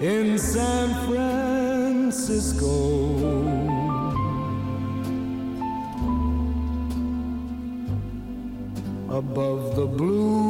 in San Francisco. Above the blue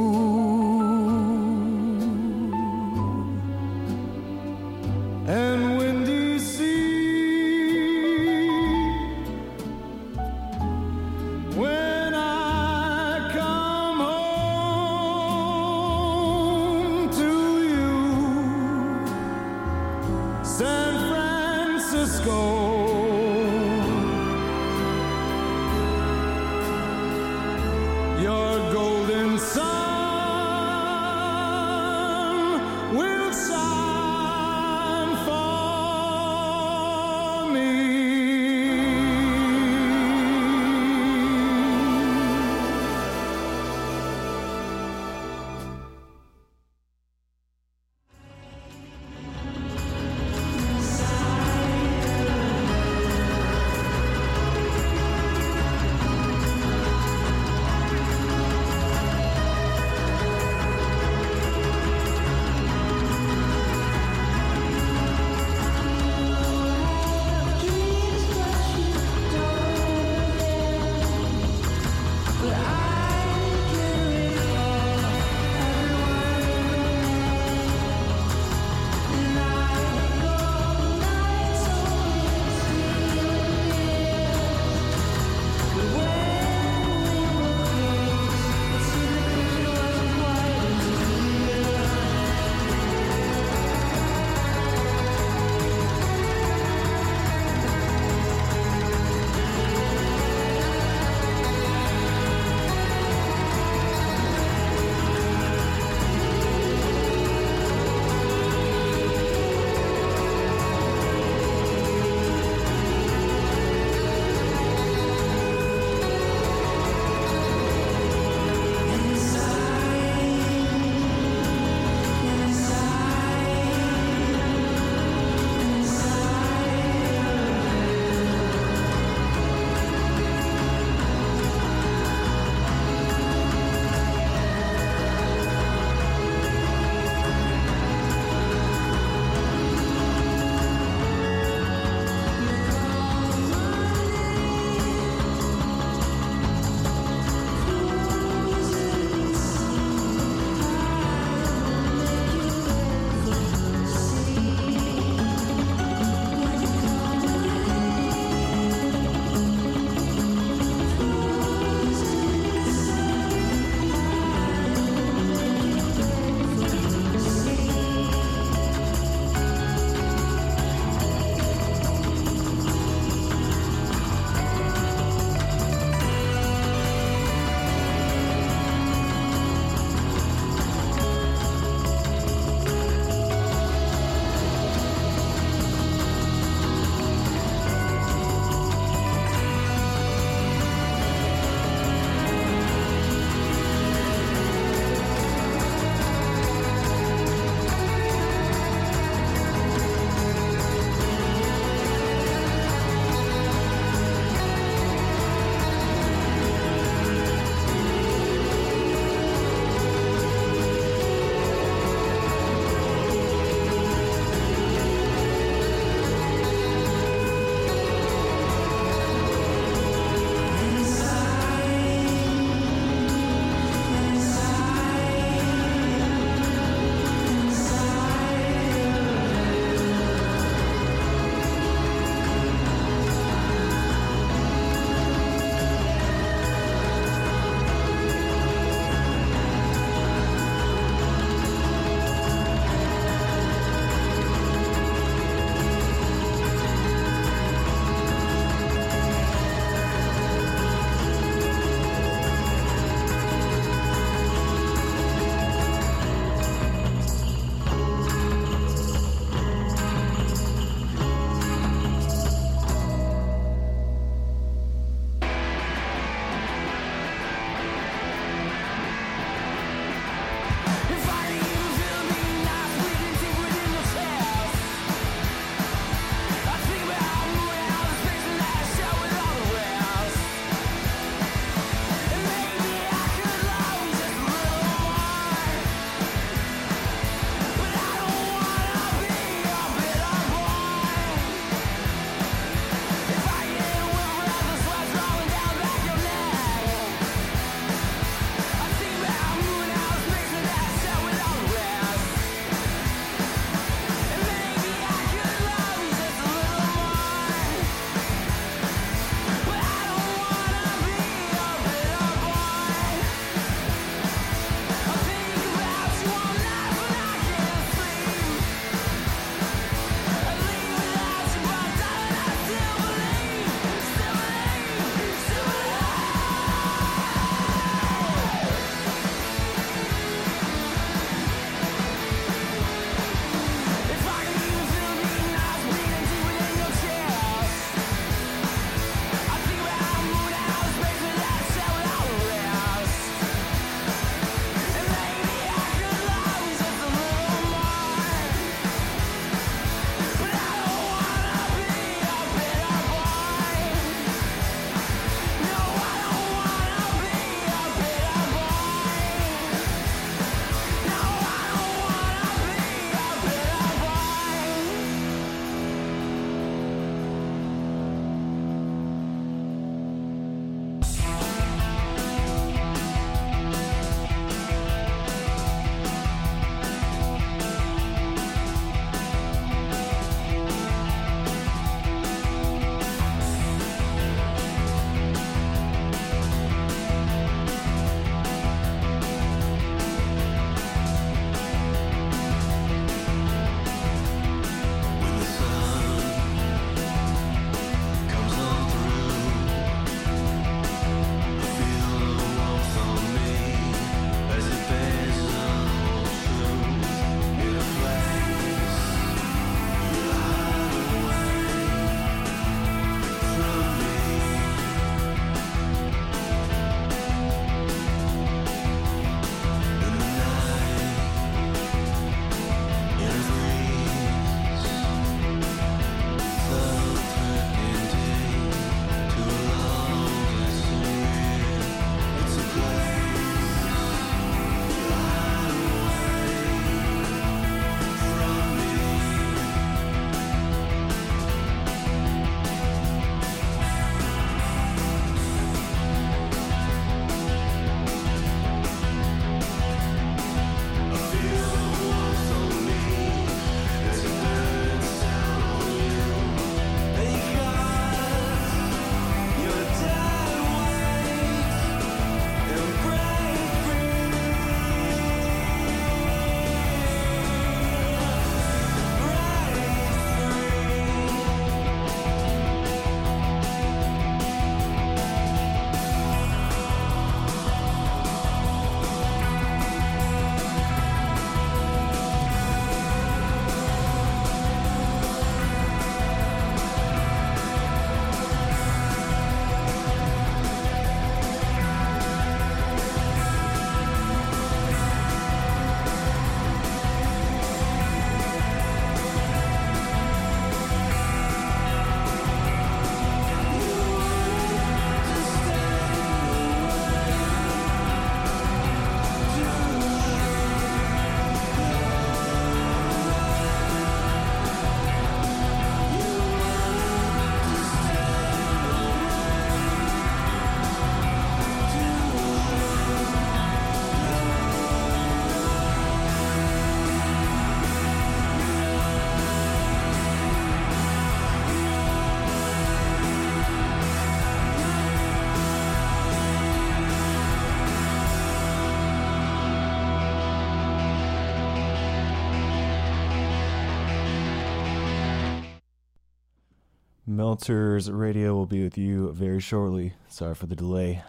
Melters radio will be with you very shortly. Sorry for the delay.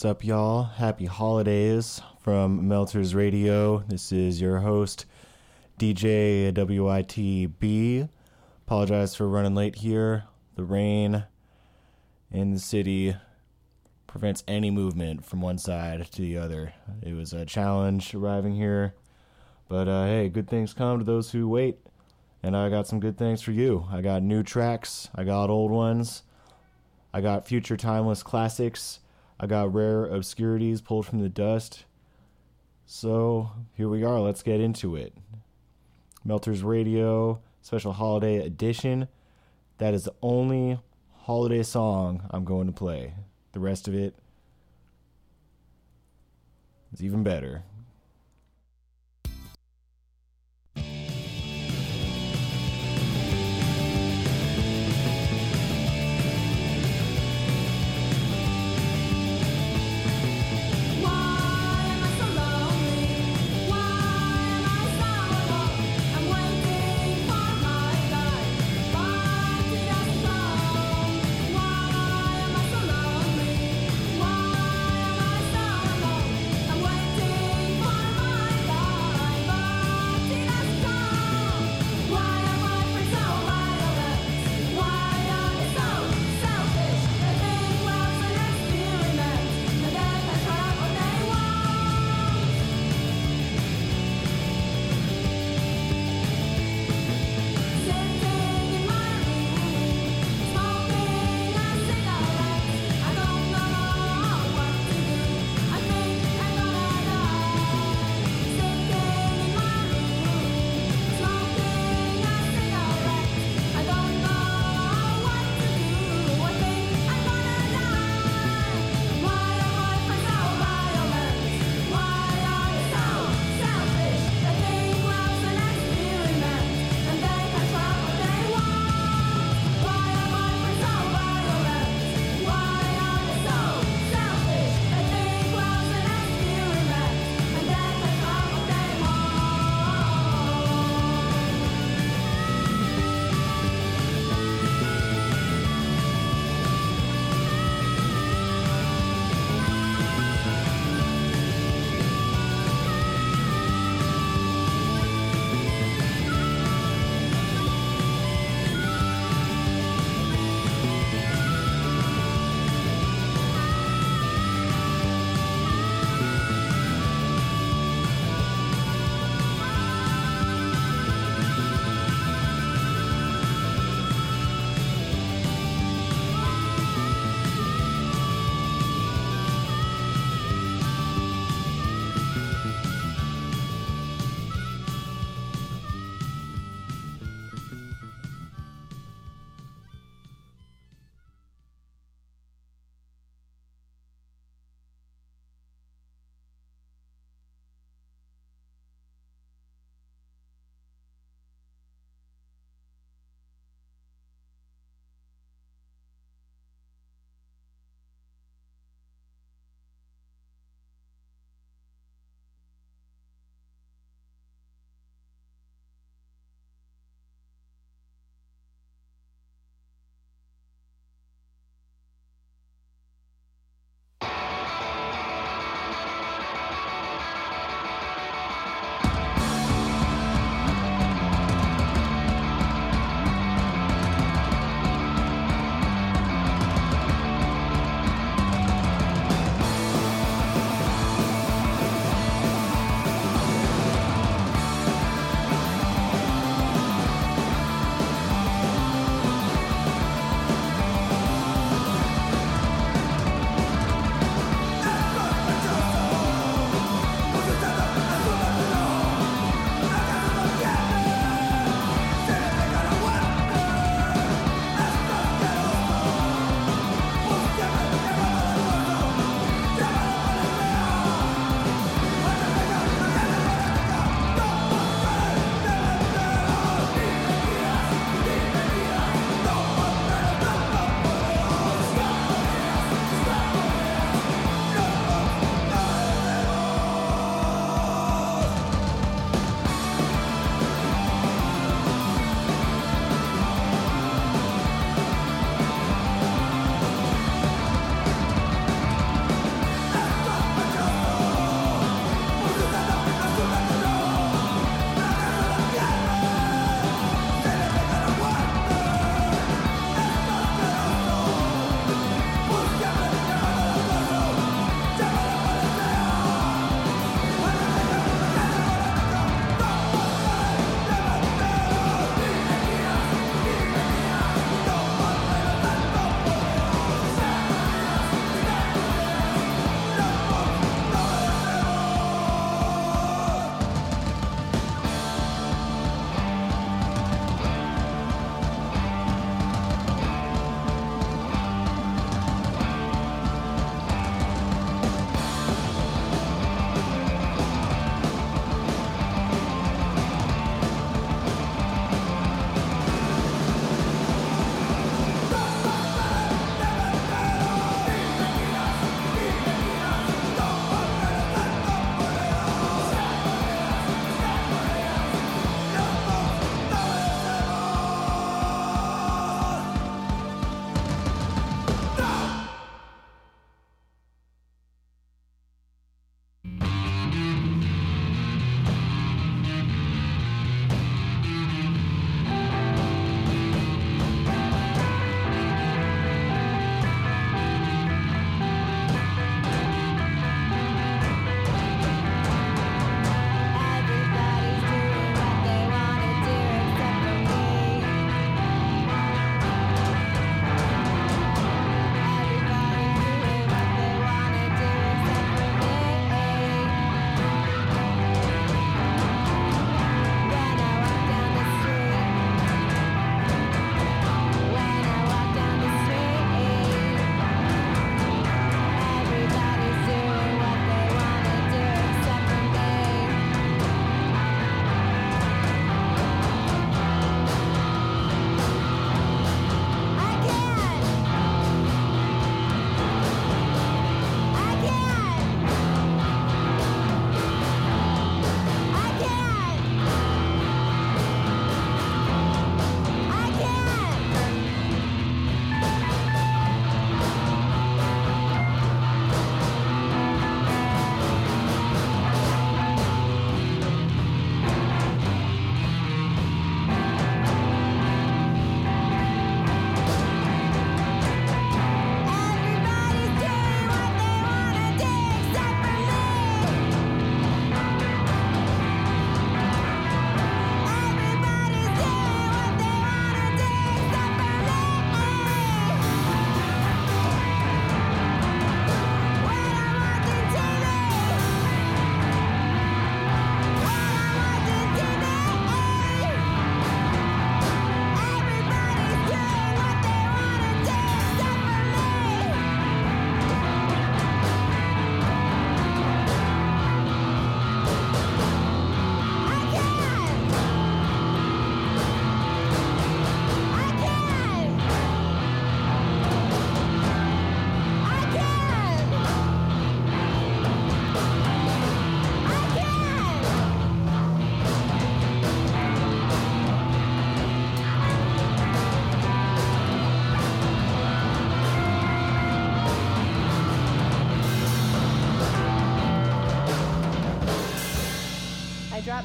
What's up, y'all? Happy holidays from Melters Radio. This is your host, DJ WITB. Apologize for running late here. The rain in the city prevents any movement from one side to the other. It was a challenge arriving here, but uh, hey, good things come to those who wait. And I got some good things for you. I got new tracks, I got old ones, I got future timeless classics I got rare obscurities pulled from the dust. So here we are, let's get into it. Melters Radio Special Holiday Edition. That is the only holiday song I'm going to play. The rest of it is even better. Drop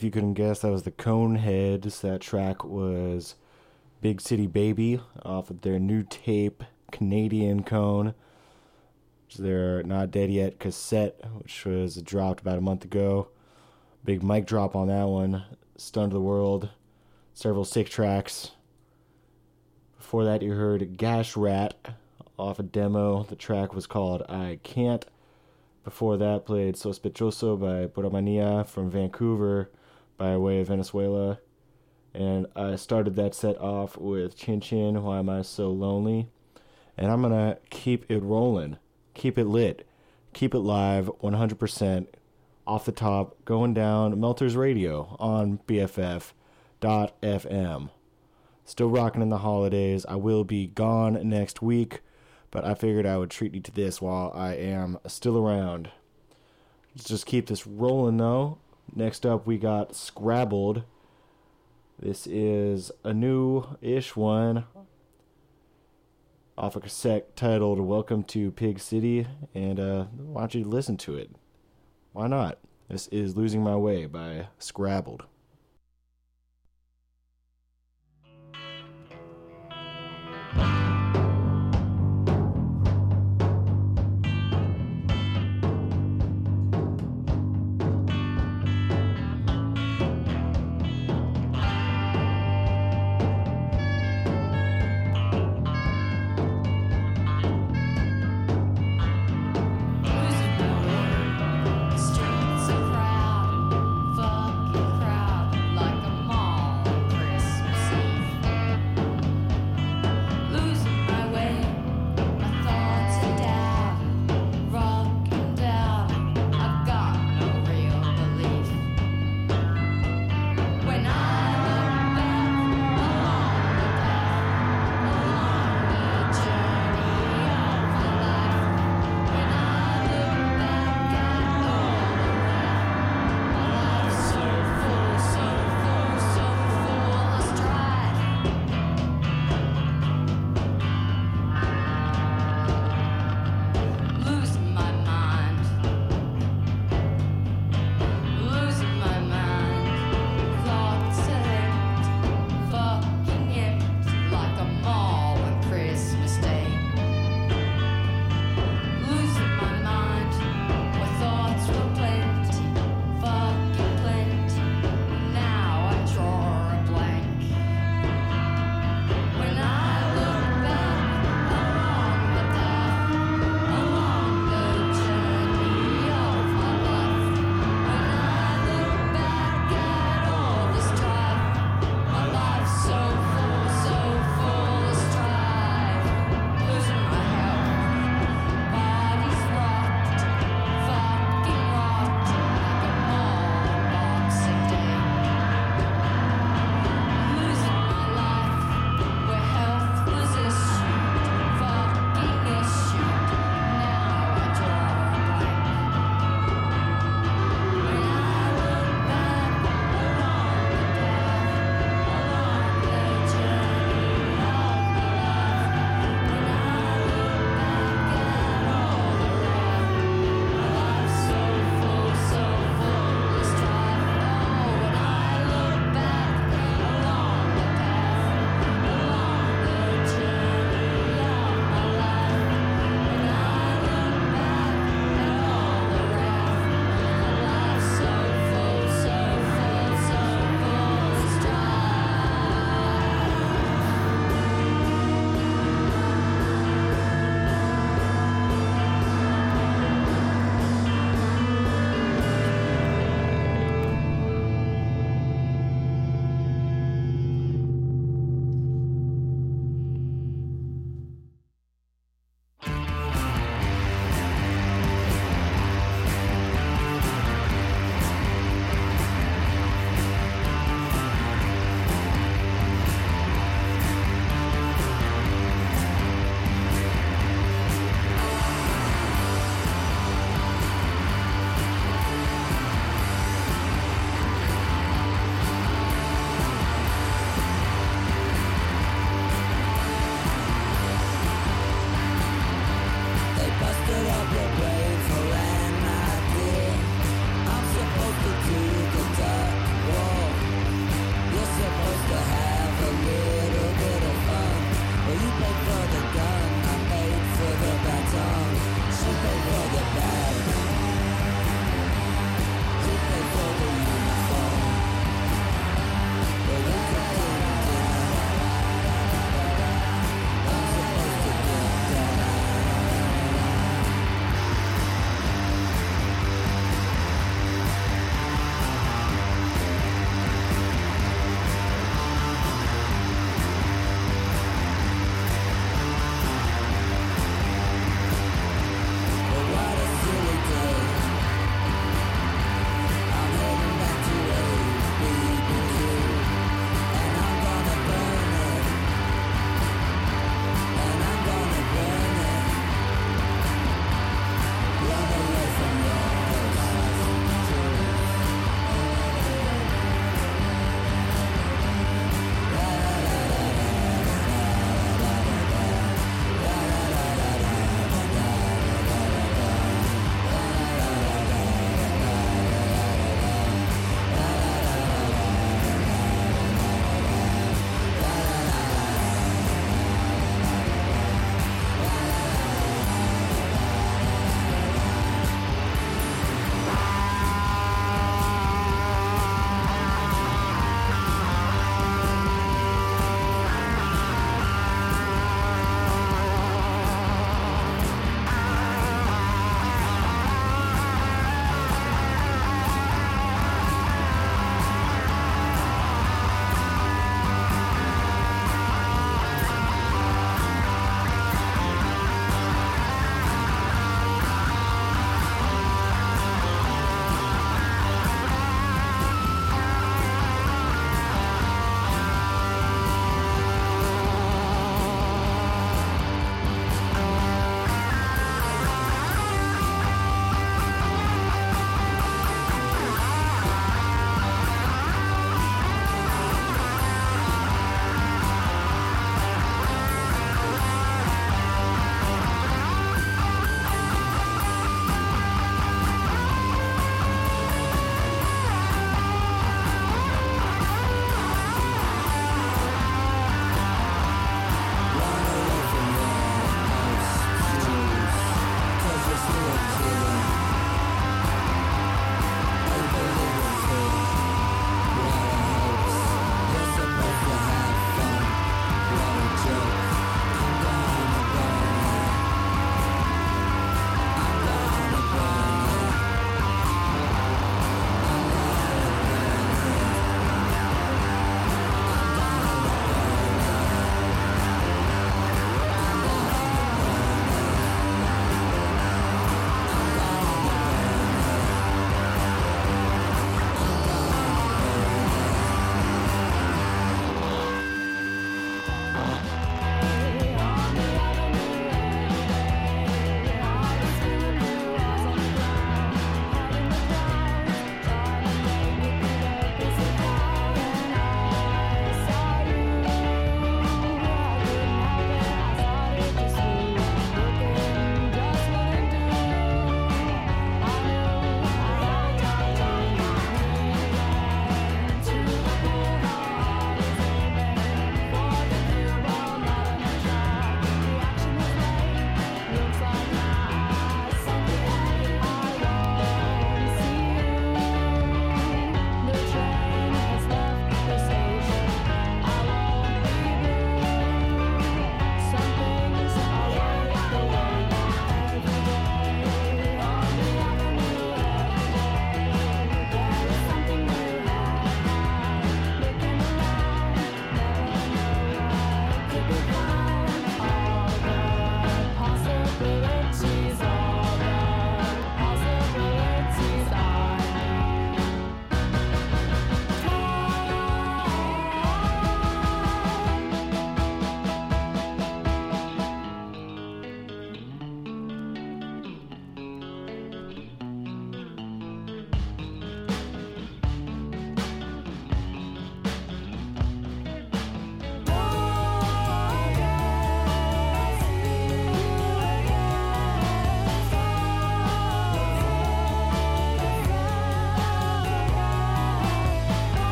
if you couldn't guess, that was the Coneheads. That track was Big City Baby off of their new tape, Canadian Cone. Their Not Dead Yet cassette, which was dropped about a month ago. Big mic drop on that one. Stunned the world. Several sick tracks. Before that, you heard Gashrat off a demo. The track was called I Can't. Before that, played Sospechoso by Pura Manía from Vancouver by way of Venezuela. And I started that set off with Chin Chin, Why Am I So Lonely? And I'm going to keep it rolling, keep it lit, keep it live 100% off the top, going down Melters Radio on BFF.FM. Still rocking in the holidays. I will be gone next week but I figured I would treat you to this while I am still around. Let's just keep this rolling though. Next up, we got Scrabbled. This is a new ish one off a cassette titled Welcome to Pig City, and uh, why don't you listen to it? Why not? This is Losing My Way by Scrabbled.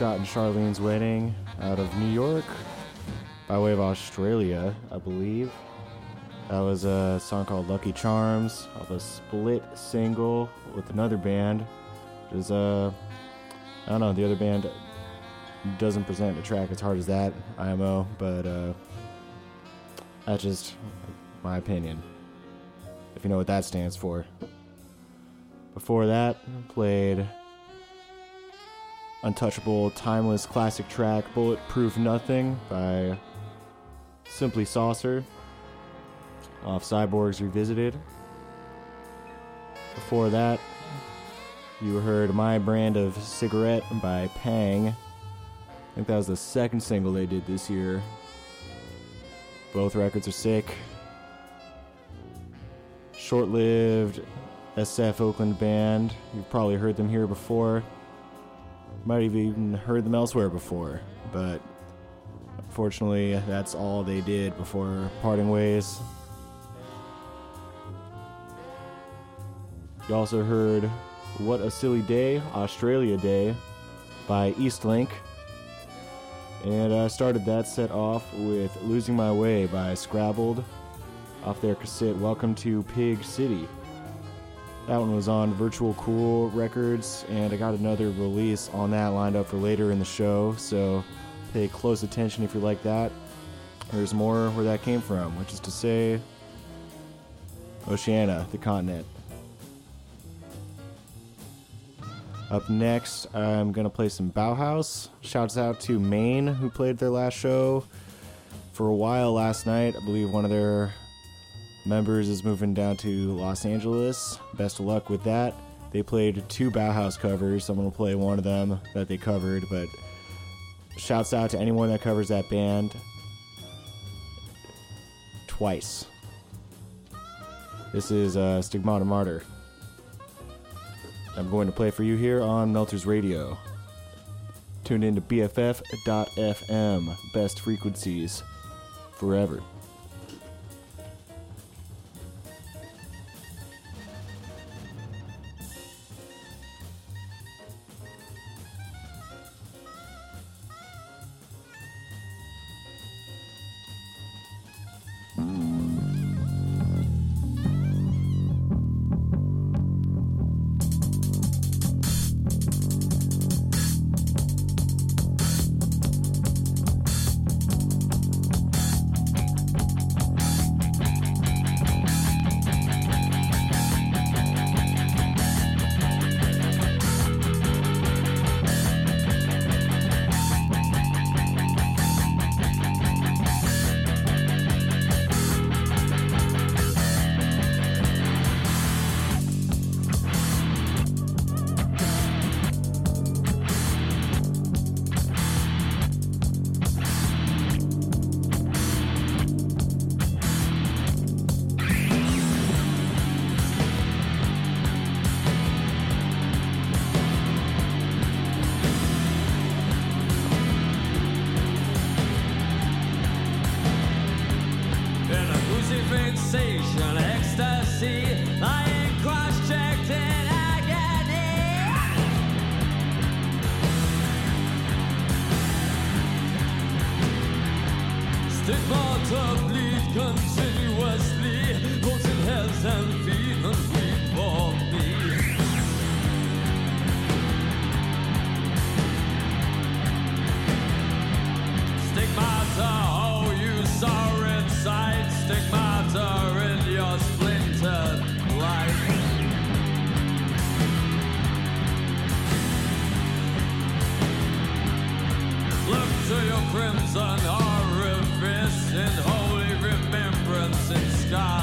Scott and Charlene's wedding out of New York, by way of Australia, I believe. That was a song called Lucky Charms of a split single with another band. It was, uh, I don't know, the other band doesn't present a track as hard as that, IMO, but, uh, that's just my opinion. If you know what that stands for. Before that, played untouchable, timeless classic track Bulletproof Nothing by Simply Saucer off Cyborgs Revisited. Before that, you heard My Brand of Cigarette by Pang. I think that was the second single they did this year. Both records are sick. Short lived SF Oakland band. You've probably heard them here before. Might have even heard them elsewhere before, but unfortunately, that's all they did before parting ways. You also heard What a Silly Day, Australia Day by Eastlink. And I started that set off with Losing My Way by Scrabbled off their cassette Welcome to Pig City. That one was on Virtual Cool Records, and I got another release on that lined up for later in the show, so pay close attention if you like that. There's more where that came from, which is to say, Oceania, the continent. Up next, I'm gonna play some Bauhaus. Shouts out to Maine, who played their last show for a while last night. I believe one of their members is moving down to Los Angeles. Best of luck with that. They played two Bauhaus covers. I'm gonna play one of them that they covered, but shouts out to anyone that covers that band twice. This is uh, Stigmata Martyr. I'm going to play for you here on Melters Radio. Tune in to BFF.FM, best frequencies forever. Crimson orifice in holy remembrance in scarlet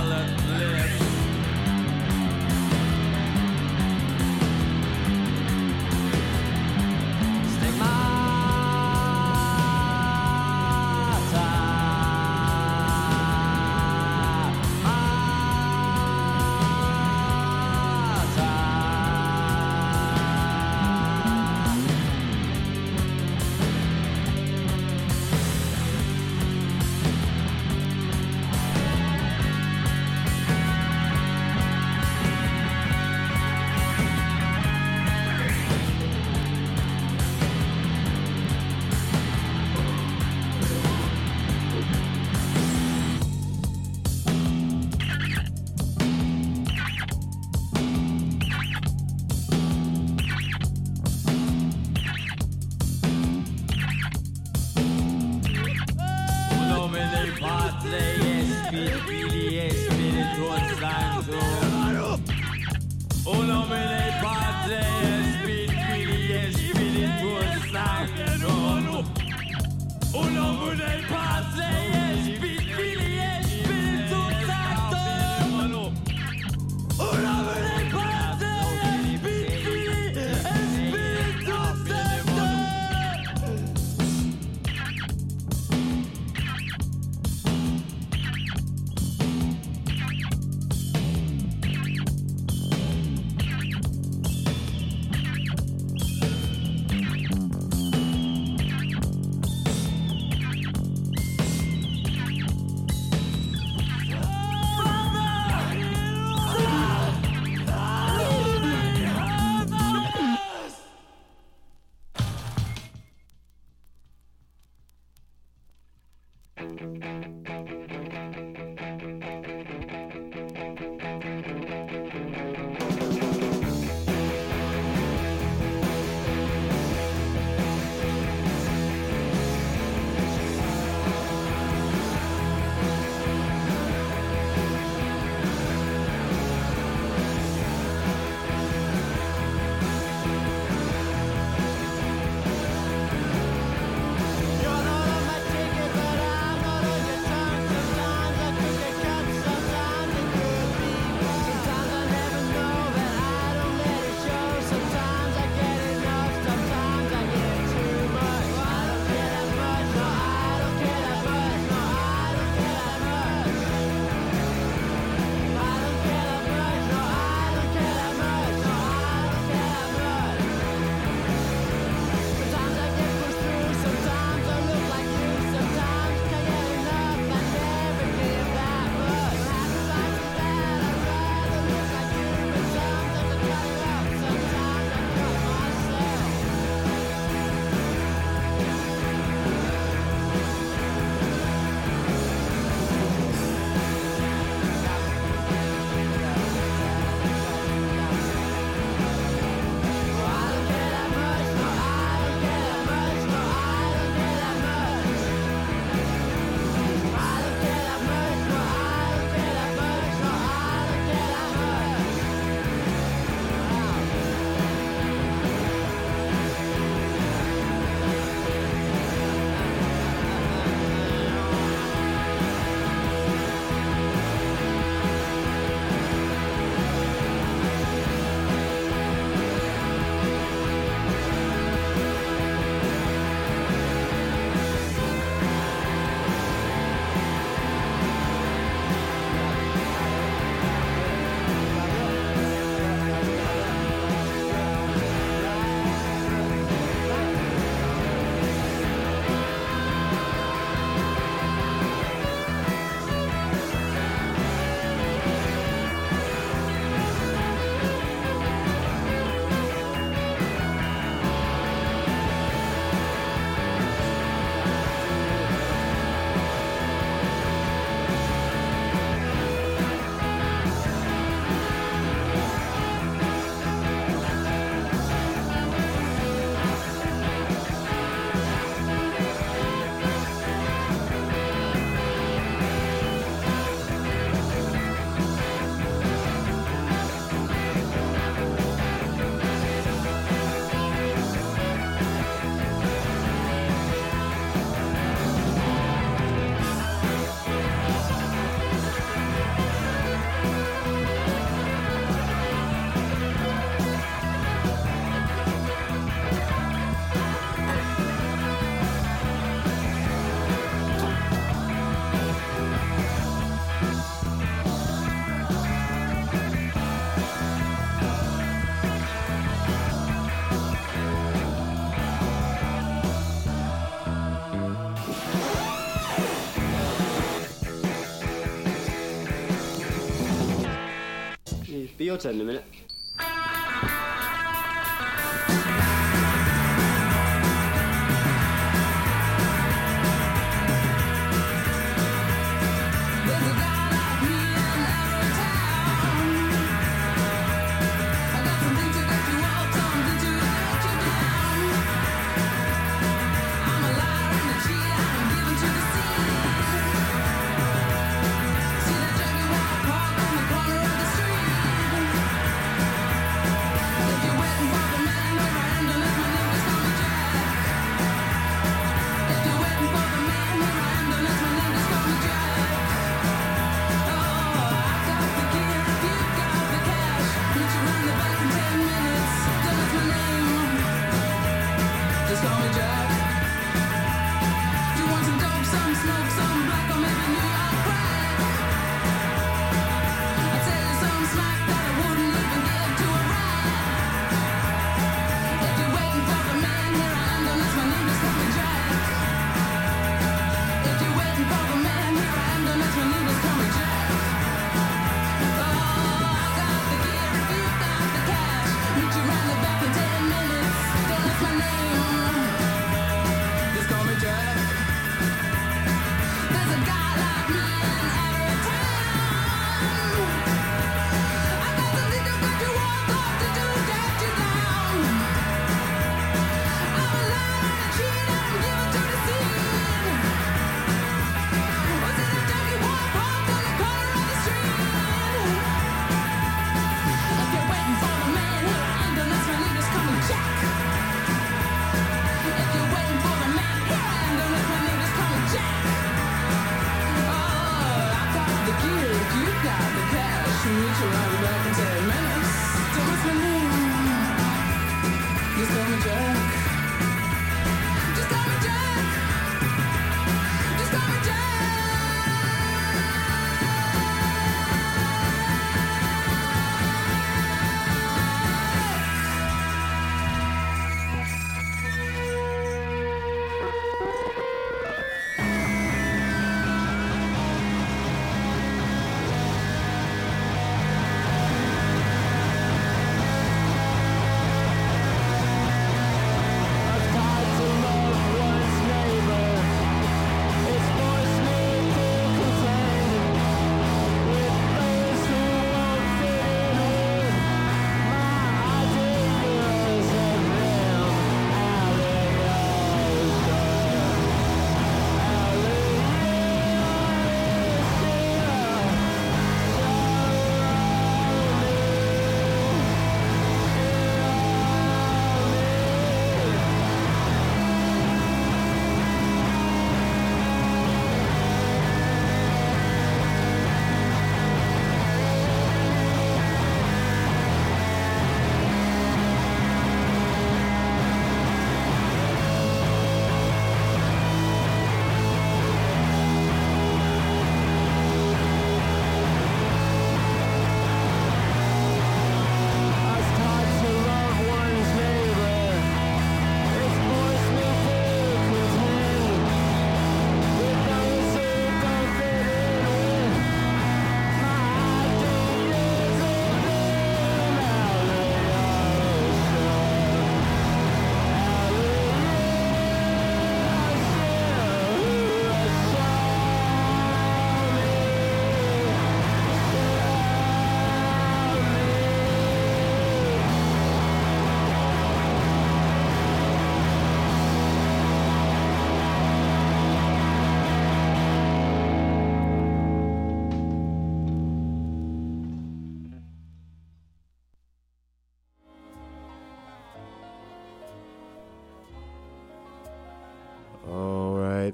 your turn in a minute.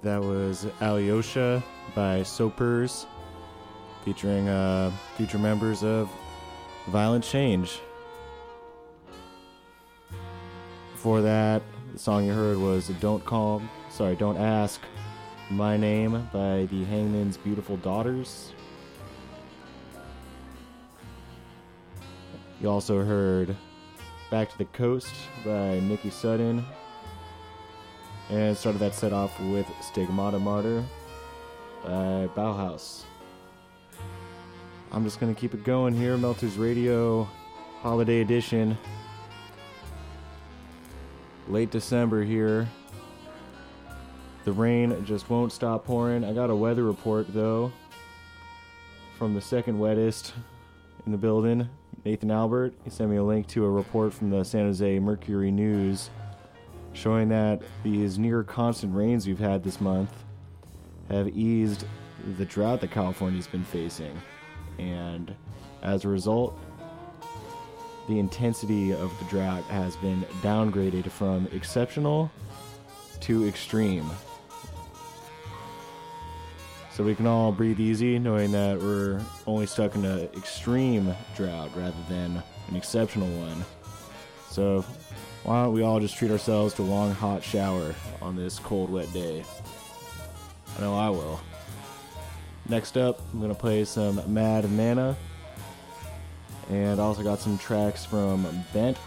that was Alyosha by Sopors, featuring uh, future members of Violent Change. Before that, the song you heard was Don't Call, sorry, Don't Ask My Name by the Hangman's Beautiful Daughters. You also heard Back to the Coast by Nikki Sudden, and started that set off with Stigmata Martyr by Bauhaus. I'm just gonna keep it going here, Melters Radio Holiday Edition. Late December here. The rain just won't stop pouring. I got a weather report though from the second wettest in the building, Nathan Albert. He sent me a link to a report from the San Jose Mercury News showing that these near constant rains we've had this month have eased the drought that California's been facing. And as a result, the intensity of the drought has been downgraded from exceptional to extreme. So we can all breathe easy knowing that we're only stuck in an extreme drought rather than an exceptional one. So why don't we all just treat ourselves to a long hot shower on this cold wet day? I know I will. Next up, I'm gonna play some Mad Nanna, and I also got some tracks from Bent,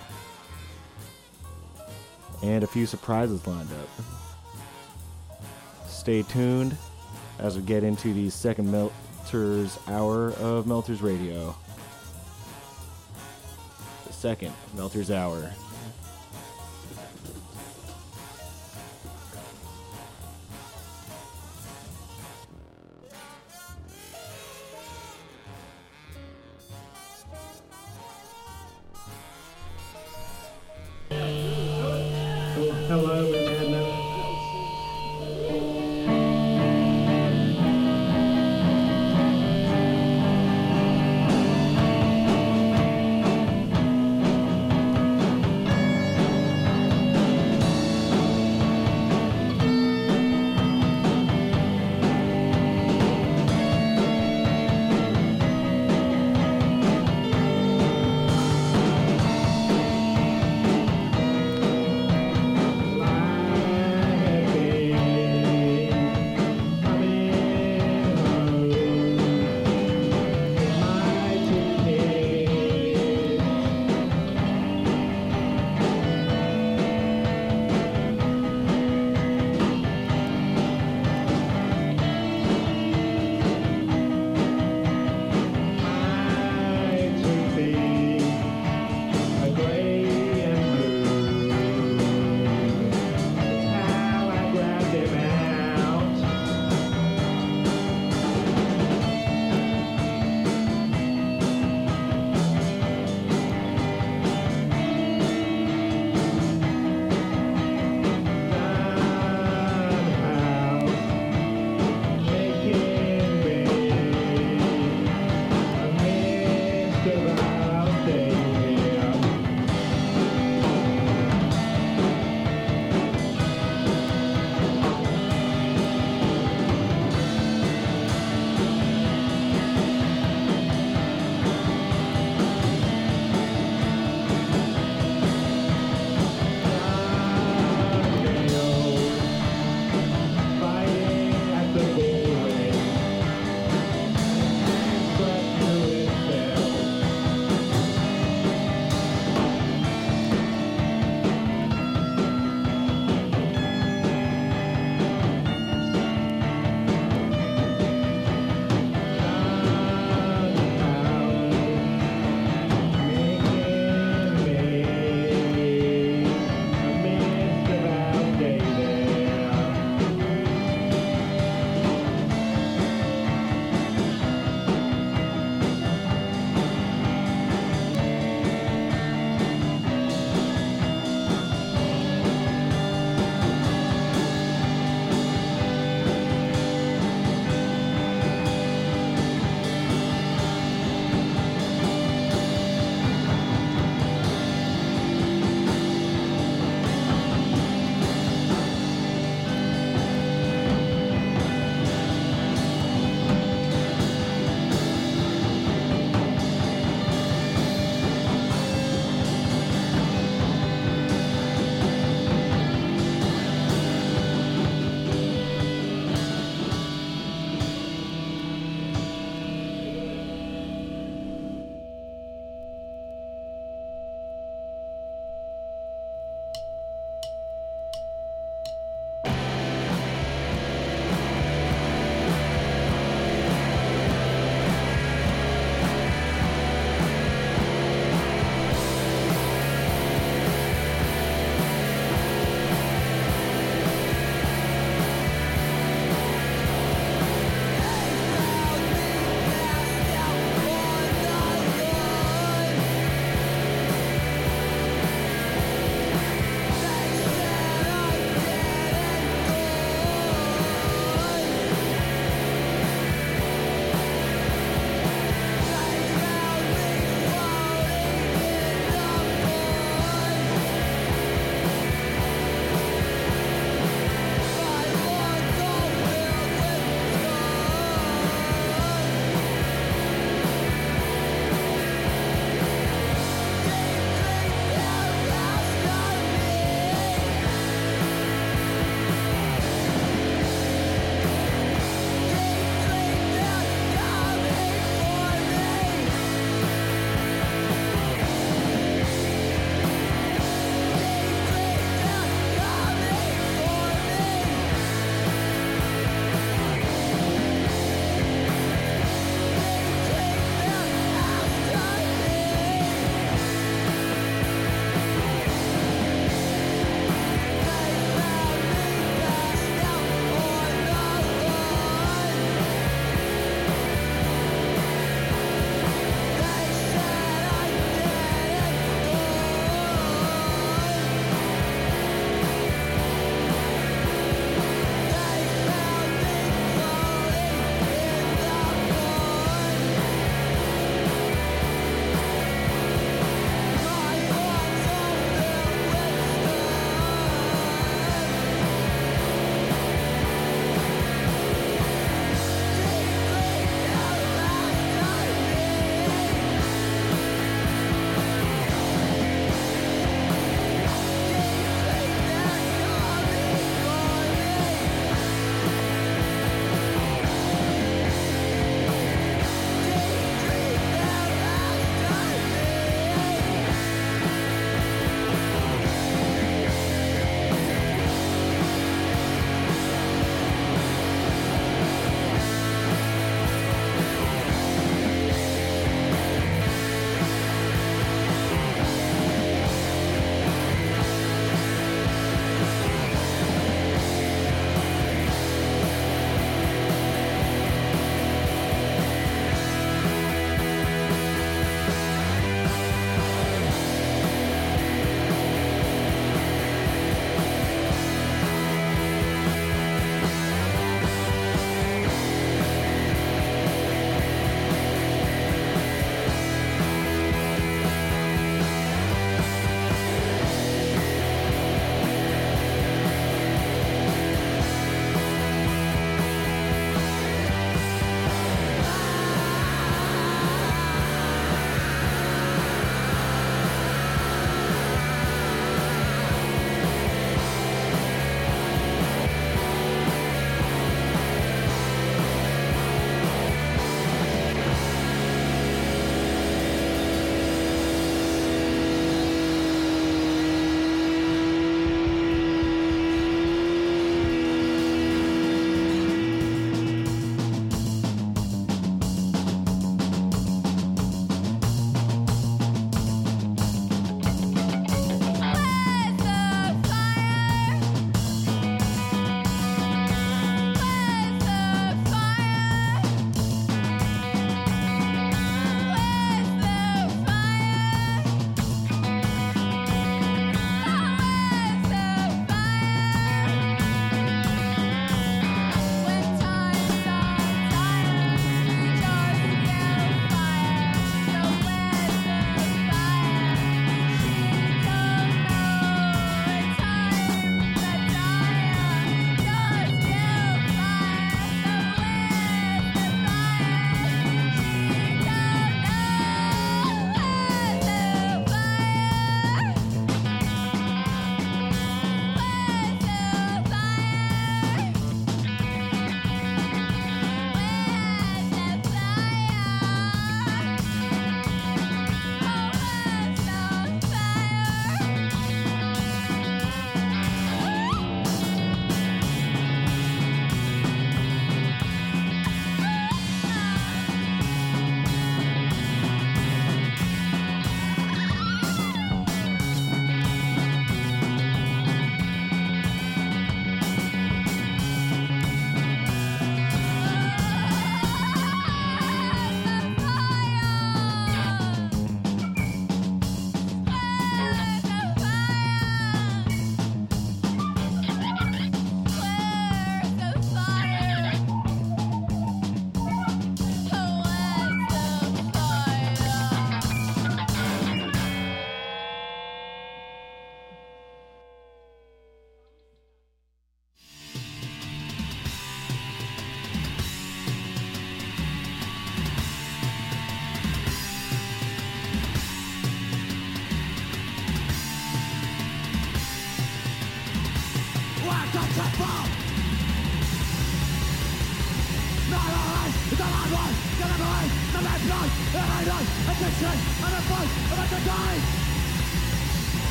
and a few surprises lined up. Stay tuned as we get into the second Melters hour of Melters Radio. The second Melters hour.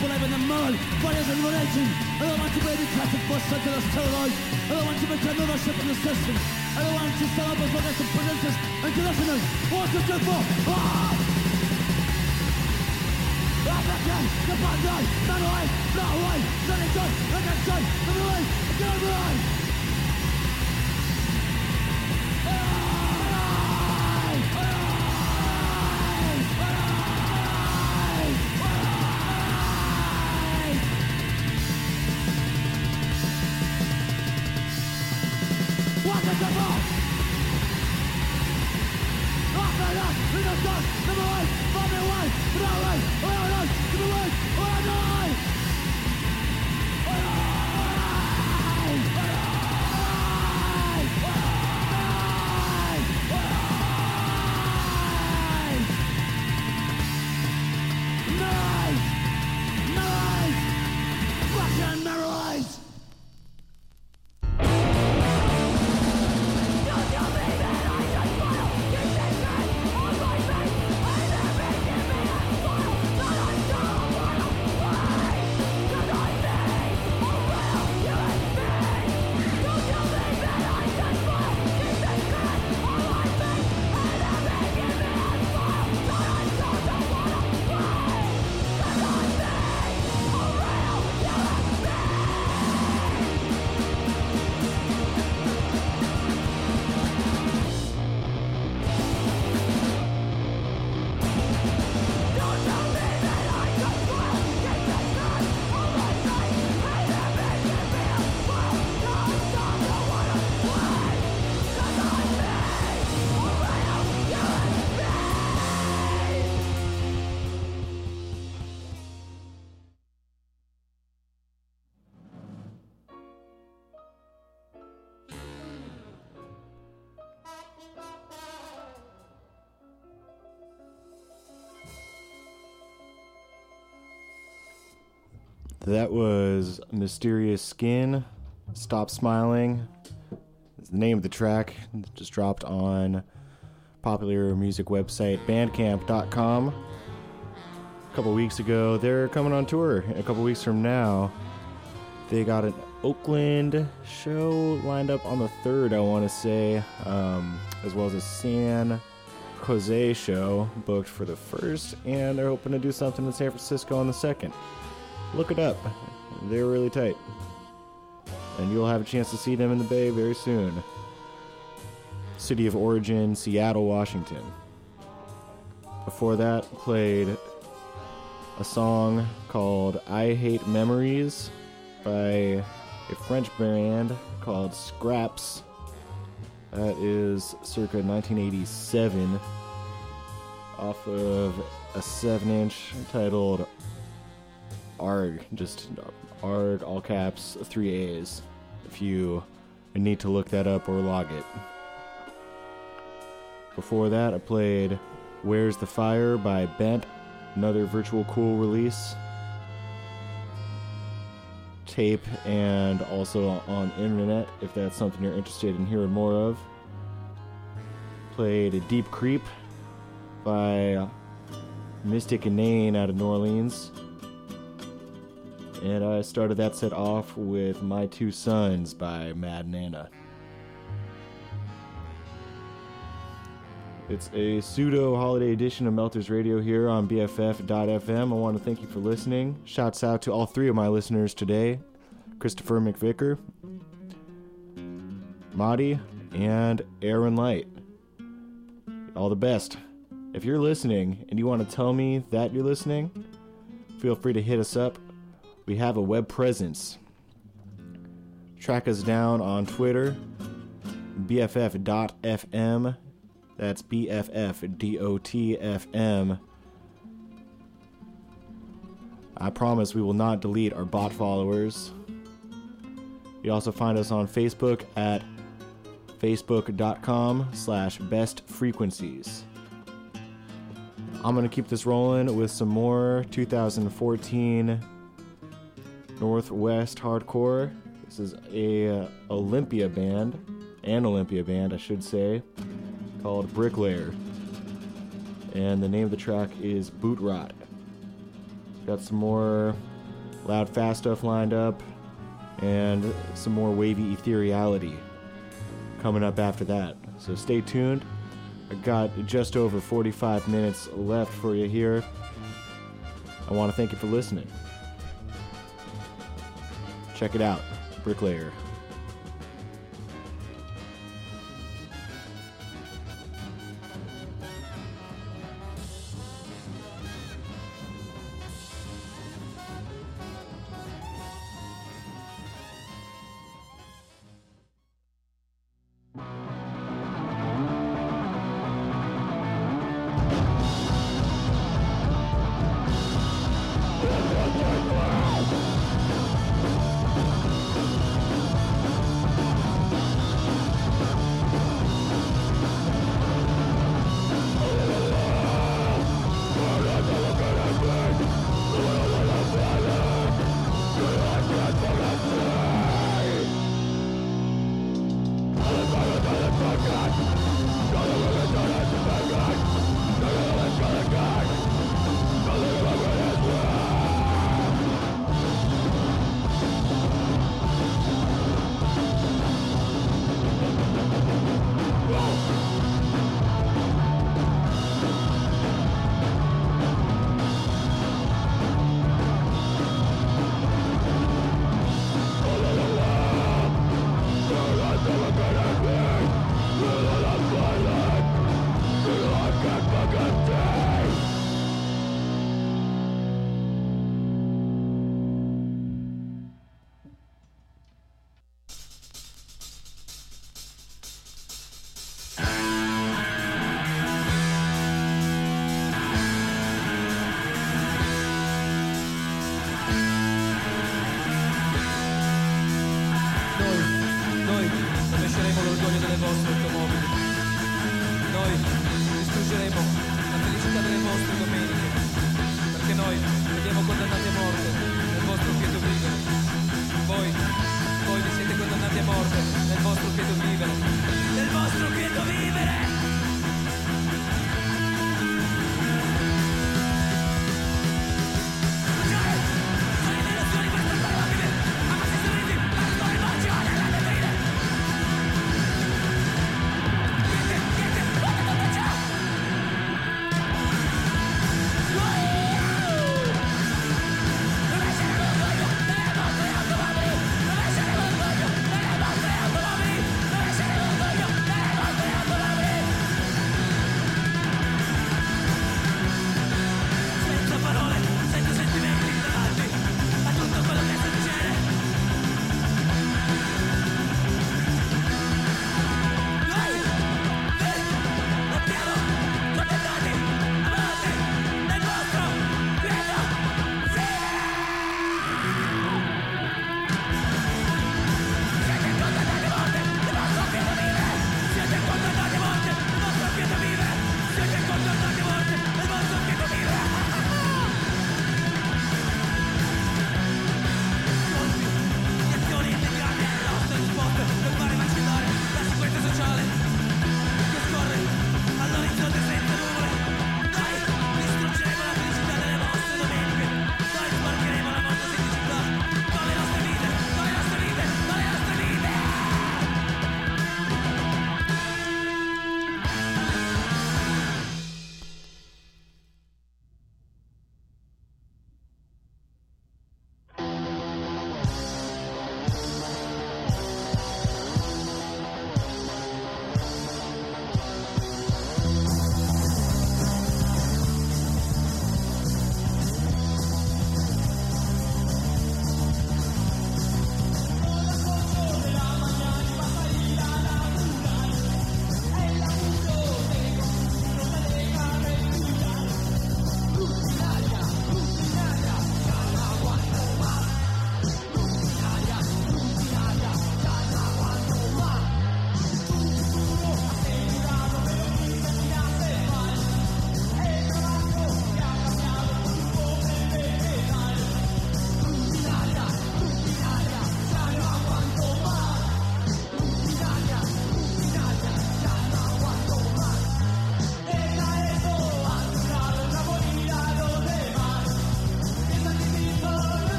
Engine in the mud. Fires and religion. I don't want to be bus sent to us terrorized. I don't want to become another ship in the system. I don't want to sell up as long as the to listeners. What's the good for? Ah! I'm not done. The bad guy. Not away. Not away. Not in done. Not in done. Not away. Not away. That was Mysterious Skin. Stop Smiling. It's the name of the track. Just dropped on popular music website bandcamp.com a couple weeks ago. They're coming on tour a couple weeks from now. They got an Oakland show lined up on the 3rd, I want to say, um, as well as a San Jose show booked for the 1st, and they're hoping to do something in San Francisco on the 2nd. Look it up. They're really tight. And you'll have a chance to see them in the Bay very soon. City of origin, Seattle, Washington. Before that, played a song called I Hate Memories by a French band called Scraps. That is circa 1987 off of a 7 inch titled ARG, just ARG, all caps, three A's. If you need to look that up or log it. Before that, I played Where's the Fire by Bent, another virtual cool release. Tape and also on internet if that's something you're interested in hearing more of. Played a Deep Creep by Mystic Inane out of New Orleans. And I started that set off with My Two Sons by Mad Nanna. It's a pseudo holiday edition of Melters Radio here on BFF.fm. I want to thank you for listening. Shouts out to all three of my listeners today Christopher McVicker, Marty, and Aaron Light. All the best. If you're listening and you want to tell me that you're listening, feel free to hit us up. We have a web presence. Track us down on Twitter, BFF.fm. That's BFF.dotfm. I promise we will not delete our bot followers. You also find us on Facebook at facebook.com slash best frequencies. I'm going to keep this rolling with some more 2014 Northwest hardcore. This is a uh, Olympia band, an Olympia band, I should say, called Bricklayer. And the name of the track is Boot Rot. Got some more loud, fast stuff lined up, and some more wavy ethereality coming up after that. So stay tuned. I got just over 45 minutes left for you here. I want to thank you for listening. Check it out, Bricklayer.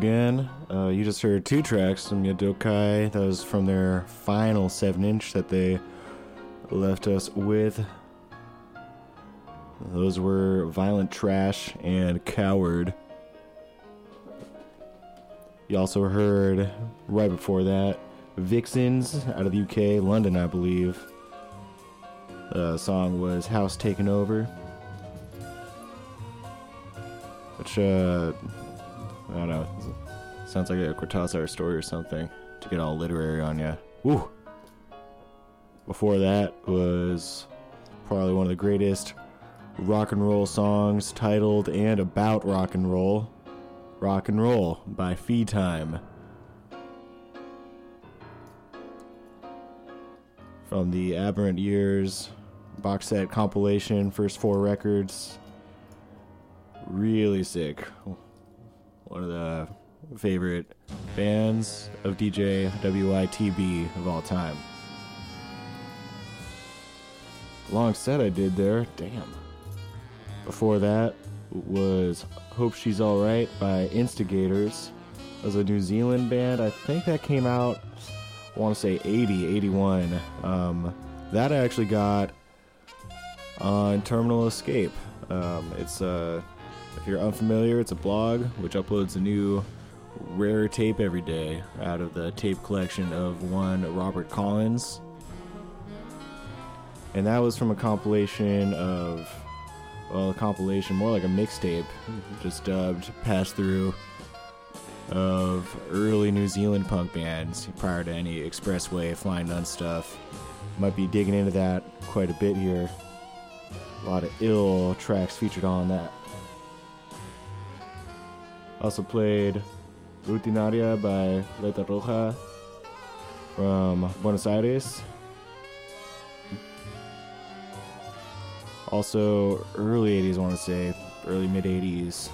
Again. Uh, you just heard two tracks from Yadokai. That was from their final 7 inch that they left us with. Those were Violent Trash and Coward. You also heard, right before that, Vixens out of the UK, London, I believe. The song was House Taken Over. Which, uh, I don't know. Sounds like a Cortázar story or something to get all literary on you. Woo! Before that was probably one of the greatest rock and roll songs titled and about rock and roll. Rock and Roll by Feedtime. From the Aberrant Years box set compilation, first four records. Really sick one of the favorite bands of DJ WITB of all time. Long set I did there, damn. Before that was Hope She's Alright by Instigators. That was a New Zealand band. I think that came out, I want to say 80, 81. Um, that I actually got on Terminal Escape. Um, it's uh, if you're unfamiliar, it's a blog which uploads a new rare tape every day out of the tape collection of one Robert Collins. And that was from a compilation of, well, a compilation, more like a mixtape, mm-hmm. just dubbed pass through of early New Zealand punk bands prior to any Xpressway, Flying Nun stuff. Might be digging into that quite a bit here. A lot of ill tracks featured on that. Also played Rutinaria by Leta Roja from Buenos Aires. Also, early 80s, I want to say, early mid 80s,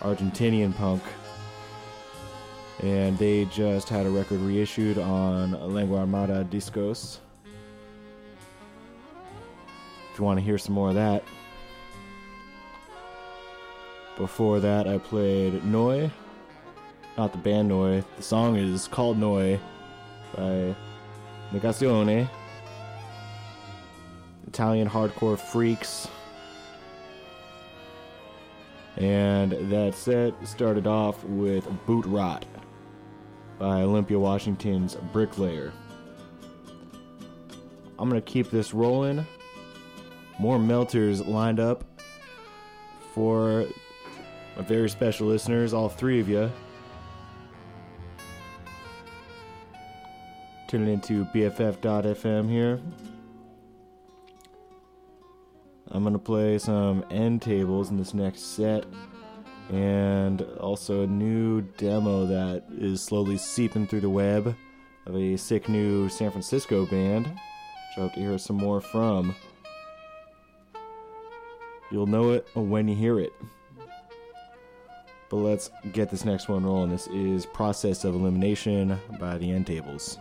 Argentinian punk. And they just had a record reissued on Lengua Armada Discos. If you want to hear some more of that, before that, I played Noi. Not the band Noi. The song is called Noi by Negazione. Italian hardcore freaks. And that set started off with Boot Rot by Olympia Washington's Bricklayer. I'm going to keep this rolling. More melters lined up for my very special listeners, all three of you. Tuning into BFF.fm here. I'm going to play some end tables in this next set and also a new demo that is slowly seeping through the web of a sick new San Francisco band, which I hope to hear some more from. You'll know it when you hear it. But let's get this next one rolling. This is Process of Elimination by the End Tables.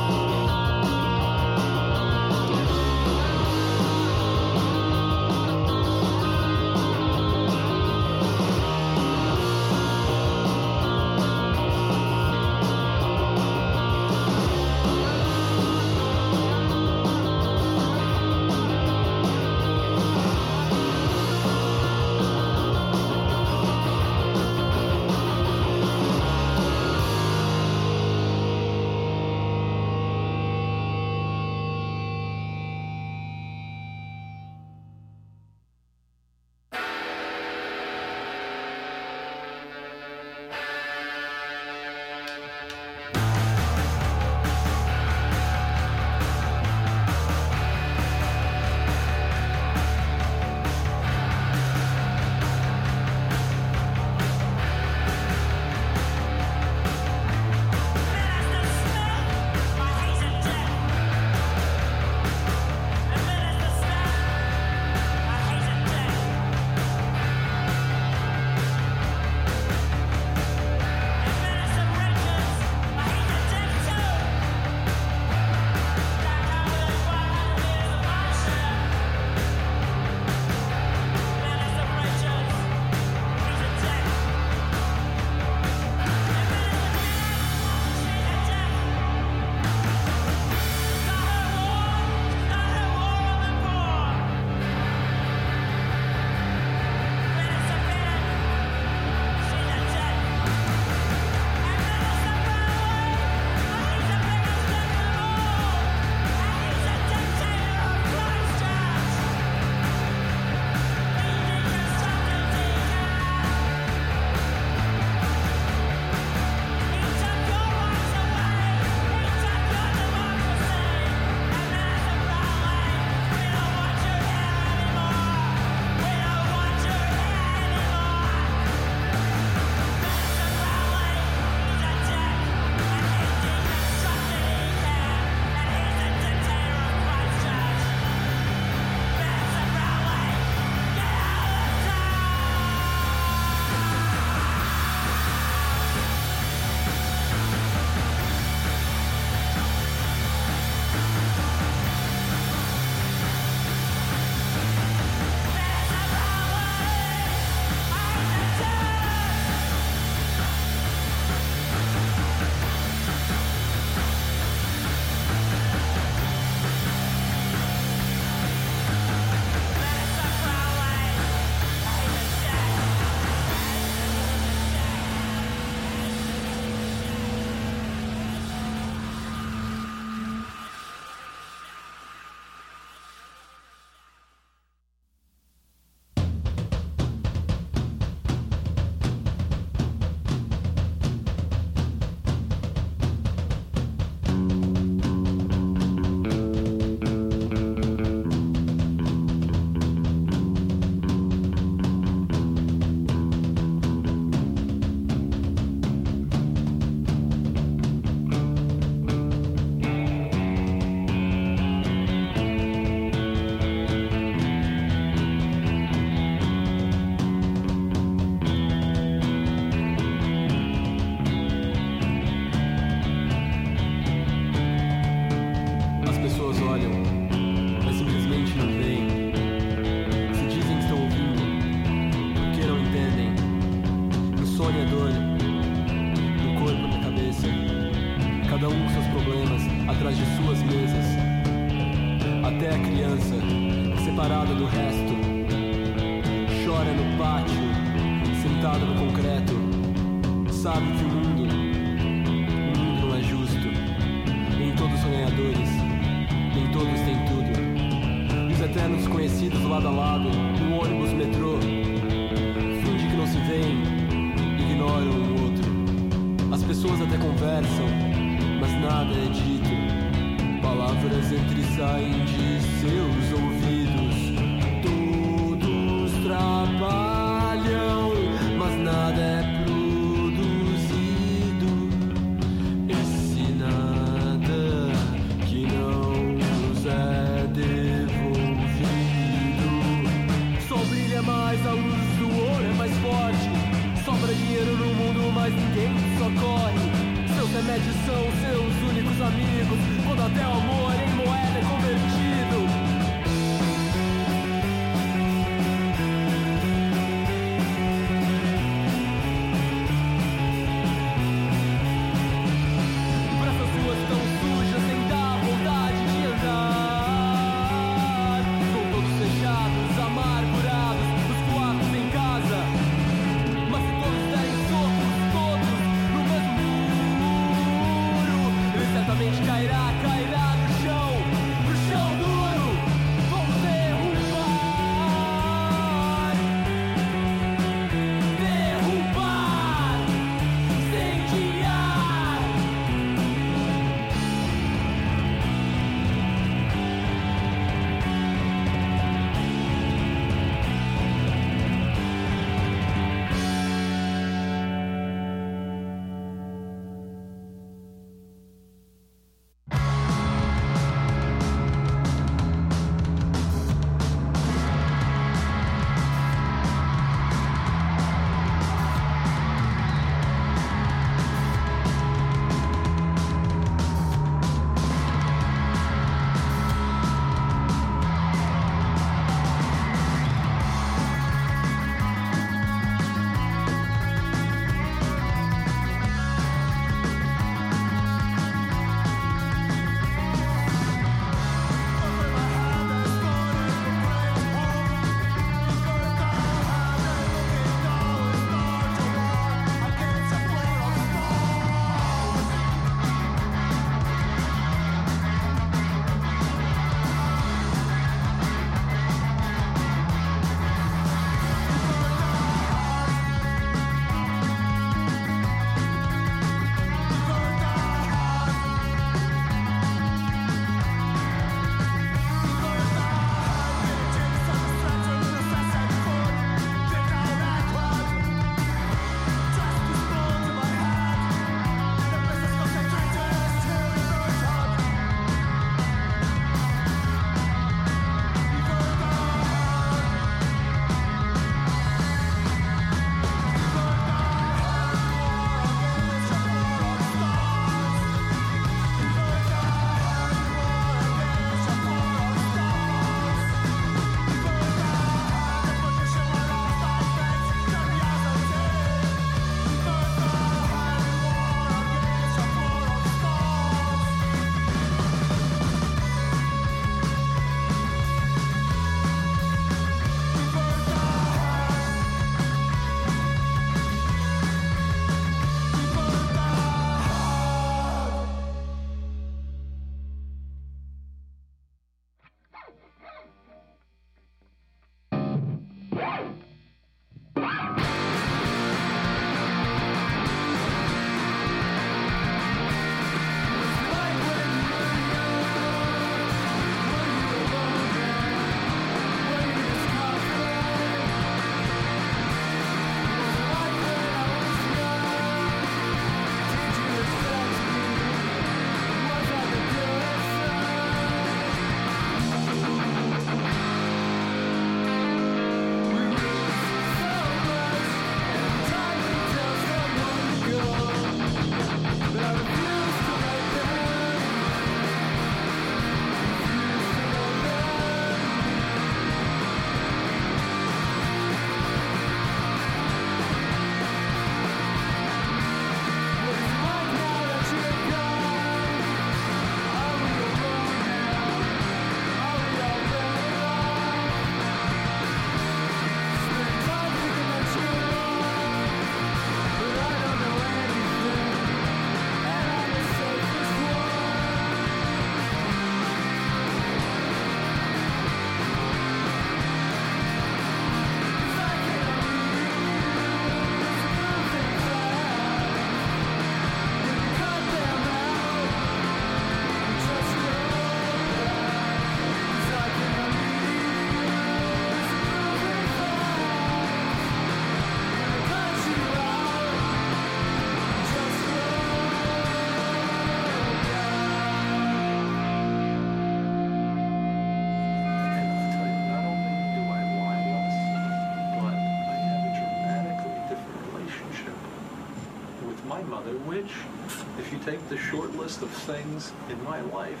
Take the short list of things in my life,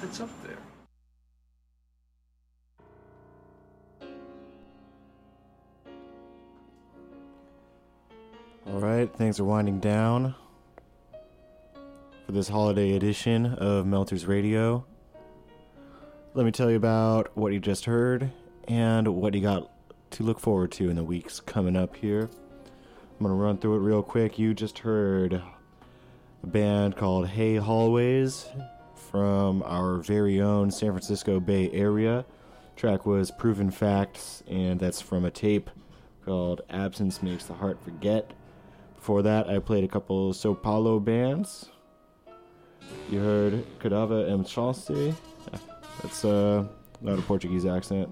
that's up there. All right, things are winding down for this holiday edition of Melters Radio. Let me tell you about what you just heard and what you got to look forward to in the weeks coming up here. I'm going to run through it real quick. You just heard a band called Hey Hallways from our very own San Francisco Bay Area. Track was Proven Facts, and that's from a tape called Absence Makes the Heart Forget. Before that, I played a couple Sao Paulo bands. You heard Cadava M. Chance. That's uh, not a Portuguese accent.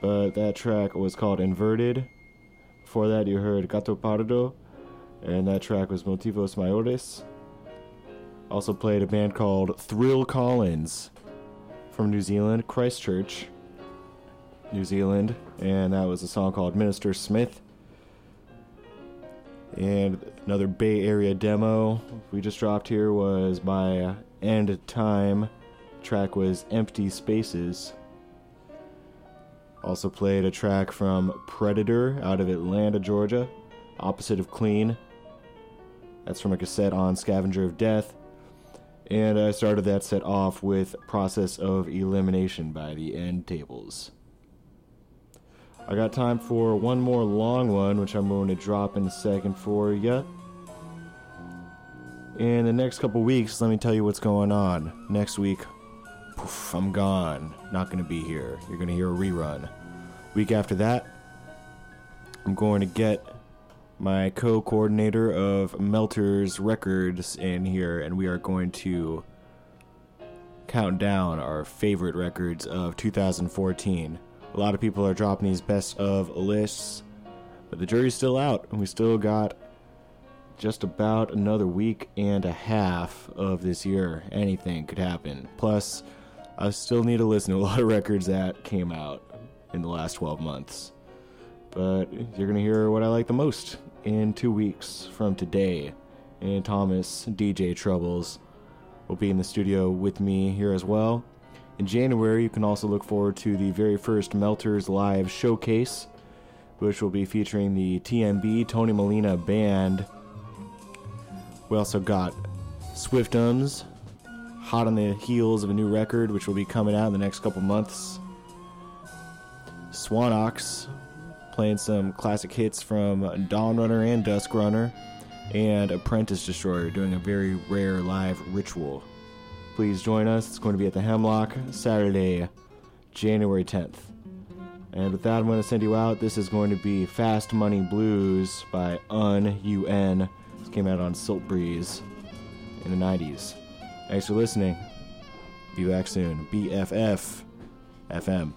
But that track was called Inverted. Before that, you heard Gato Pardo, and that track was Motivos Mayores. Also played a band called Thrill Collins from New Zealand, Christchurch, New Zealand, and that was a song called Minister Smith. And another Bay Area demo we just dropped here was by End Time. Track was Empty Spaces. Also played a track from Predator out of Atlanta, Georgia, opposite of Clean. That's from a cassette on Scavenger of Death. And I started that set off with Process of Elimination by the End Tables. I got time for one more long one, which I'm going to drop in a second for you. In the next couple weeks, let me tell you what's going on. Next week, poof, I'm gone. Not going to be here. You're going to hear a rerun. Week after that, I'm going to get my co coordinator of Melters Records in here, and we are going to count down our favorite records of 2014. A lot of people are dropping these best of lists, but the jury's still out, and we still got just about another week and a half of this year. Anything could happen. Plus, I still need to listen to a lot of records that came out in the last 12 months. But you're going to hear what I like the most in two weeks from today. And Thomas, DJ Troubles, will be in the studio with me here as well. In January, you can also look forward to the very first Melters Live showcase, which will be featuring the TMB Tony Molina Band. We also got Swiftums, hot on the heels of a new record, which will be coming out in the next couple months. Swanox, playing some classic hits from Dawn Runner and Dusk Runner, and Apprentice Destroyer doing a very rare live ritual. Please join us. It's going to be at the Hemlock Saturday, January 10th. And with that, I'm going to send you out. This is going to be Fast Money Blues by Un UN. This came out on Siltbreeze in the 90s. Thanks for listening. Be back soon. BFF FM.